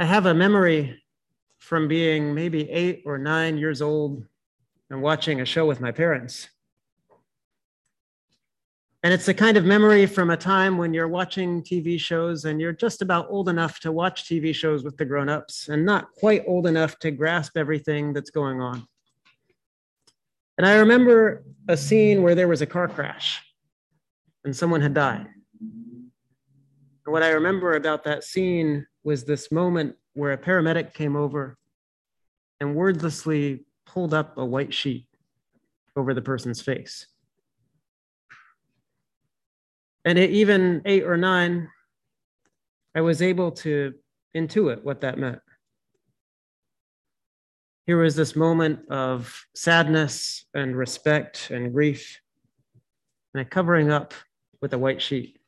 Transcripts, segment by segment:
I have a memory from being maybe eight or nine years old and watching a show with my parents. And it's a kind of memory from a time when you're watching TV shows and you're just about old enough to watch TV shows with the grown-ups and not quite old enough to grasp everything that's going on. And I remember a scene where there was a car crash and someone had died. What I remember about that scene was this moment where a paramedic came over and wordlessly pulled up a white sheet over the person's face. And at even eight or nine, I was able to intuit what that meant. Here was this moment of sadness and respect and grief, and a covering up with a white sheet.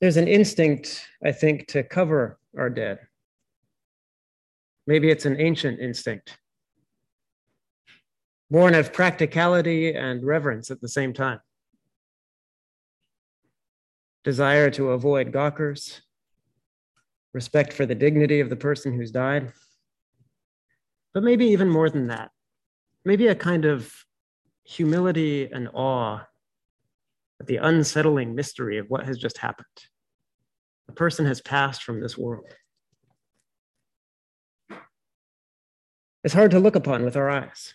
There's an instinct, I think, to cover our dead. Maybe it's an ancient instinct, born of practicality and reverence at the same time. Desire to avoid gawkers, respect for the dignity of the person who's died, but maybe even more than that, maybe a kind of humility and awe at the unsettling mystery of what has just happened. A person has passed from this world. It's hard to look upon with our eyes.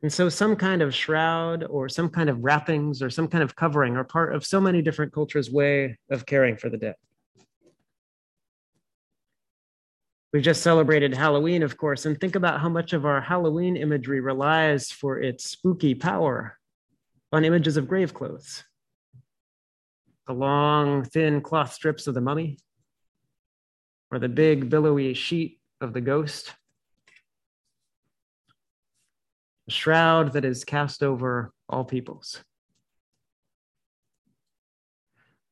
And so, some kind of shroud or some kind of wrappings or some kind of covering are part of so many different cultures' way of caring for the dead. We've just celebrated Halloween, of course, and think about how much of our Halloween imagery relies for its spooky power on images of grave clothes. The long, thin cloth strips of the mummy, or the big, billowy sheet of the ghost. A shroud that is cast over all peoples.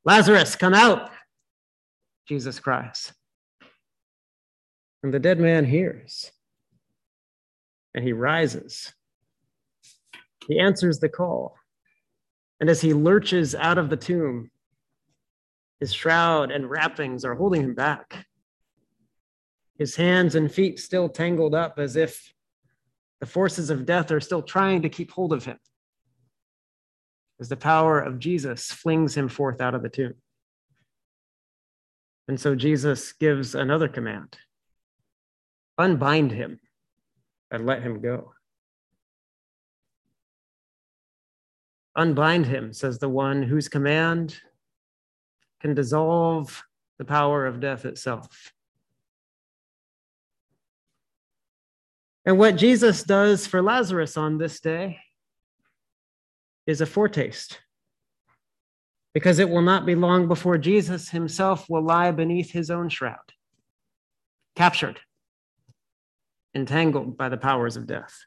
Lazarus, come out, Jesus cries. And the dead man hears, and he rises. He answers the call. And as he lurches out of the tomb, his shroud and wrappings are holding him back. His hands and feet still tangled up as if the forces of death are still trying to keep hold of him. As the power of Jesus flings him forth out of the tomb. And so Jesus gives another command unbind him and let him go. Unbind him, says the one whose command can dissolve the power of death itself. And what Jesus does for Lazarus on this day is a foretaste, because it will not be long before Jesus himself will lie beneath his own shroud, captured, entangled by the powers of death.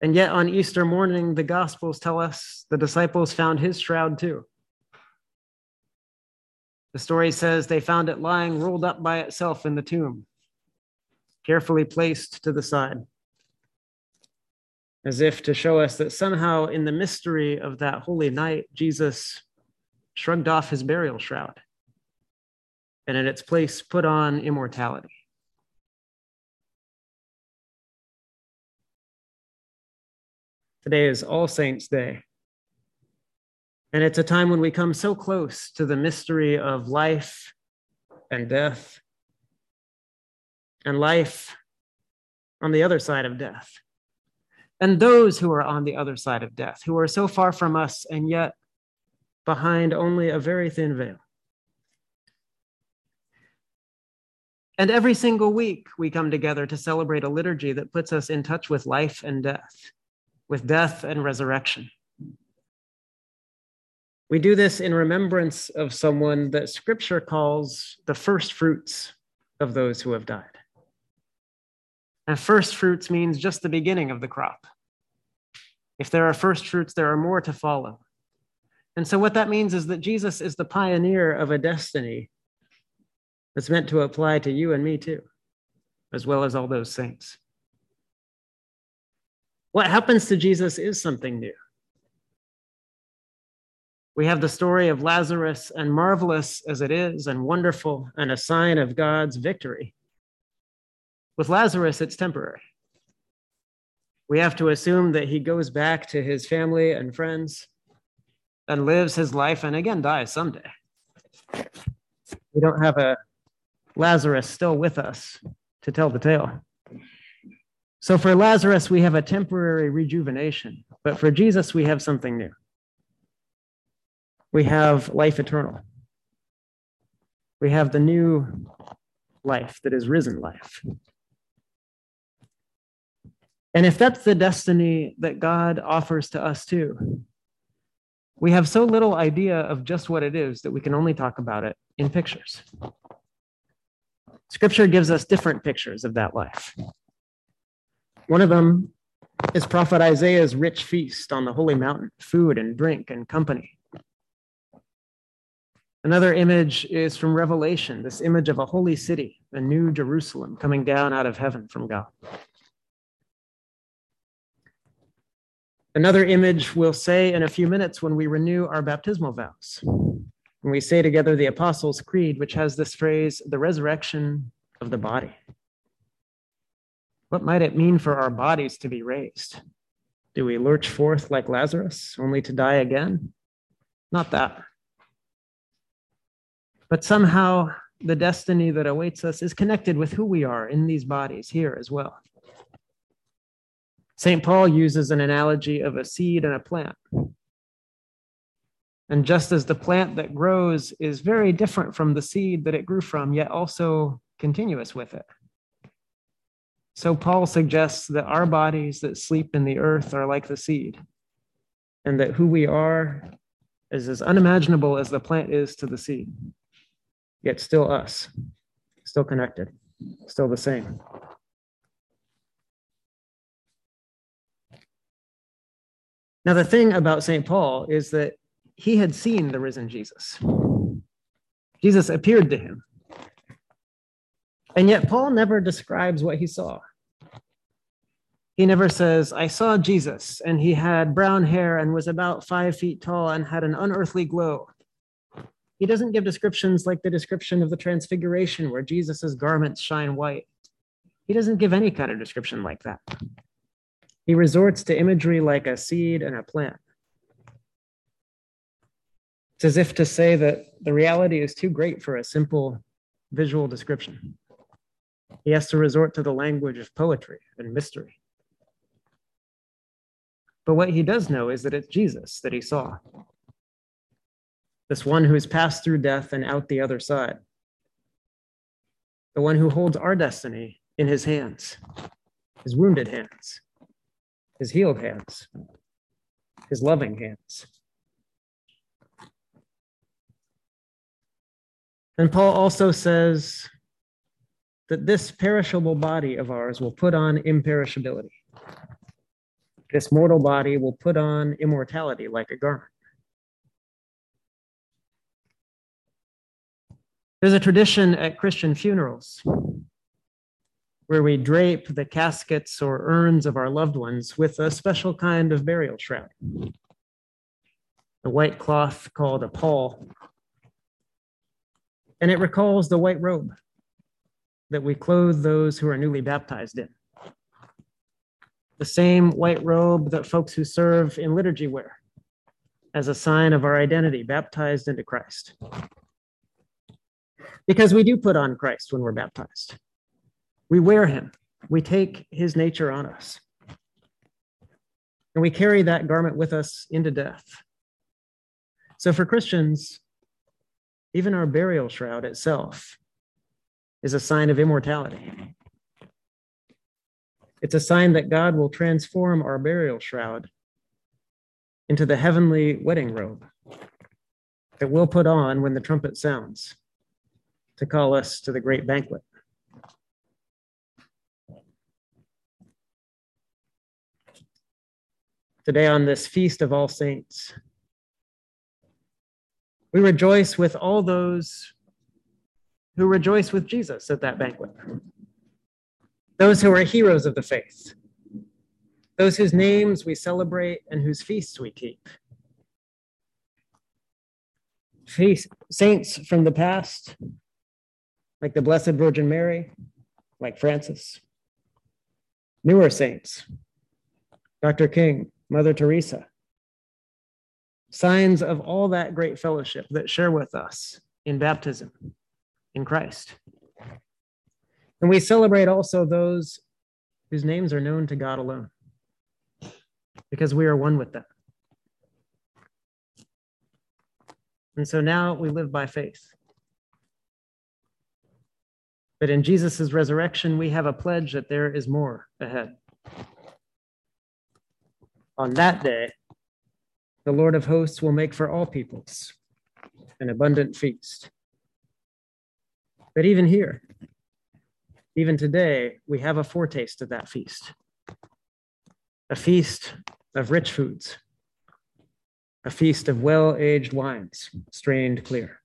And yet on Easter morning, the Gospels tell us the disciples found his shroud too. The story says they found it lying rolled up by itself in the tomb, carefully placed to the side, as if to show us that somehow in the mystery of that holy night, Jesus shrugged off his burial shroud and in its place put on immortality. Today is All Saints' Day. And it's a time when we come so close to the mystery of life and death, and life on the other side of death, and those who are on the other side of death, who are so far from us and yet behind only a very thin veil. And every single week, we come together to celebrate a liturgy that puts us in touch with life and death with death and resurrection. We do this in remembrance of someone that scripture calls the first fruits of those who have died. And first fruits means just the beginning of the crop. If there are first fruits, there are more to follow. And so, what that means is that Jesus is the pioneer of a destiny that's meant to apply to you and me too, as well as all those saints. What happens to Jesus is something new. We have the story of Lazarus, and marvelous as it is, and wonderful, and a sign of God's victory. With Lazarus, it's temporary. We have to assume that he goes back to his family and friends and lives his life and again dies someday. We don't have a Lazarus still with us to tell the tale. So for Lazarus, we have a temporary rejuvenation, but for Jesus, we have something new we have life eternal. We have the new life that is risen life. And if that's the destiny that God offers to us too, we have so little idea of just what it is that we can only talk about it in pictures. Scripture gives us different pictures of that life. One of them is Prophet Isaiah's rich feast on the holy mountain, food and drink and company. Another image is from Revelation, this image of a holy city, a new Jerusalem coming down out of heaven from God. Another image we'll say in a few minutes when we renew our baptismal vows. When we say together the Apostles' Creed, which has this phrase, the resurrection of the body. What might it mean for our bodies to be raised? Do we lurch forth like Lazarus, only to die again? Not that. But somehow the destiny that awaits us is connected with who we are in these bodies here as well. St. Paul uses an analogy of a seed and a plant. And just as the plant that grows is very different from the seed that it grew from, yet also continuous with it. So Paul suggests that our bodies that sleep in the earth are like the seed, and that who we are is as unimaginable as the plant is to the seed yet still us, still connected, still the same. Now, the thing about St. Paul is that he had seen the risen Jesus. Jesus appeared to him. And yet, Paul never describes what he saw. He never says, I saw Jesus, and he had brown hair and was about five feet tall and had an unearthly glow. He doesn't give descriptions like the description of the transfiguration where Jesus' garments shine white. He doesn't give any kind of description like that. He resorts to imagery like a seed and a plant. It's as if to say that the reality is too great for a simple visual description. He has to resort to the language of poetry and mystery. But what he does know is that it's Jesus that he saw this one who has passed through death and out the other side, the one who holds our destiny in his hands, his wounded hands, his healed hands, his loving hands. And Paul also says that this perishable body of ours will put on imperishability. This mortal body will put on immortality like a garment. There's a tradition at Christian funerals where we drape the caskets or urns of our loved ones with a special kind of burial shroud. The white cloth called a pall. And it recalls the white robe that we clothe those who are newly baptized in. The same white robe that folks who serve in liturgy wear as a sign of our identity, baptized into Christ because we do put on Christ when we're baptized. We wear him, we take his nature on us. And we carry that garment with us into death. So for Christians, even our burial shroud itself is a sign of immortality. It's a sign that God will transform our burial shroud into the heavenly wedding robe that we'll put on when the trumpet sounds to call us to the great banquet. Today, on this feast of all saints, we rejoice with all those who rejoice with Jesus at that banquet. Those who are heroes of the faith, those whose names we celebrate and whose feasts we keep. saints from the past, like the Blessed Virgin Mary, like Francis, newer saints, Dr. King, Mother Teresa, signs of all that great fellowship that share with us in baptism in Christ. And we celebrate also those whose names are known to God alone, because we are one with them. And so now we live by faith. But in Jesus' resurrection, we have a pledge that there is more ahead. On that day, the Lord of hosts will make for all peoples an abundant feast. But even here, even today, we have a foretaste of that feast a feast of rich foods, a feast of well aged wines, strained clear.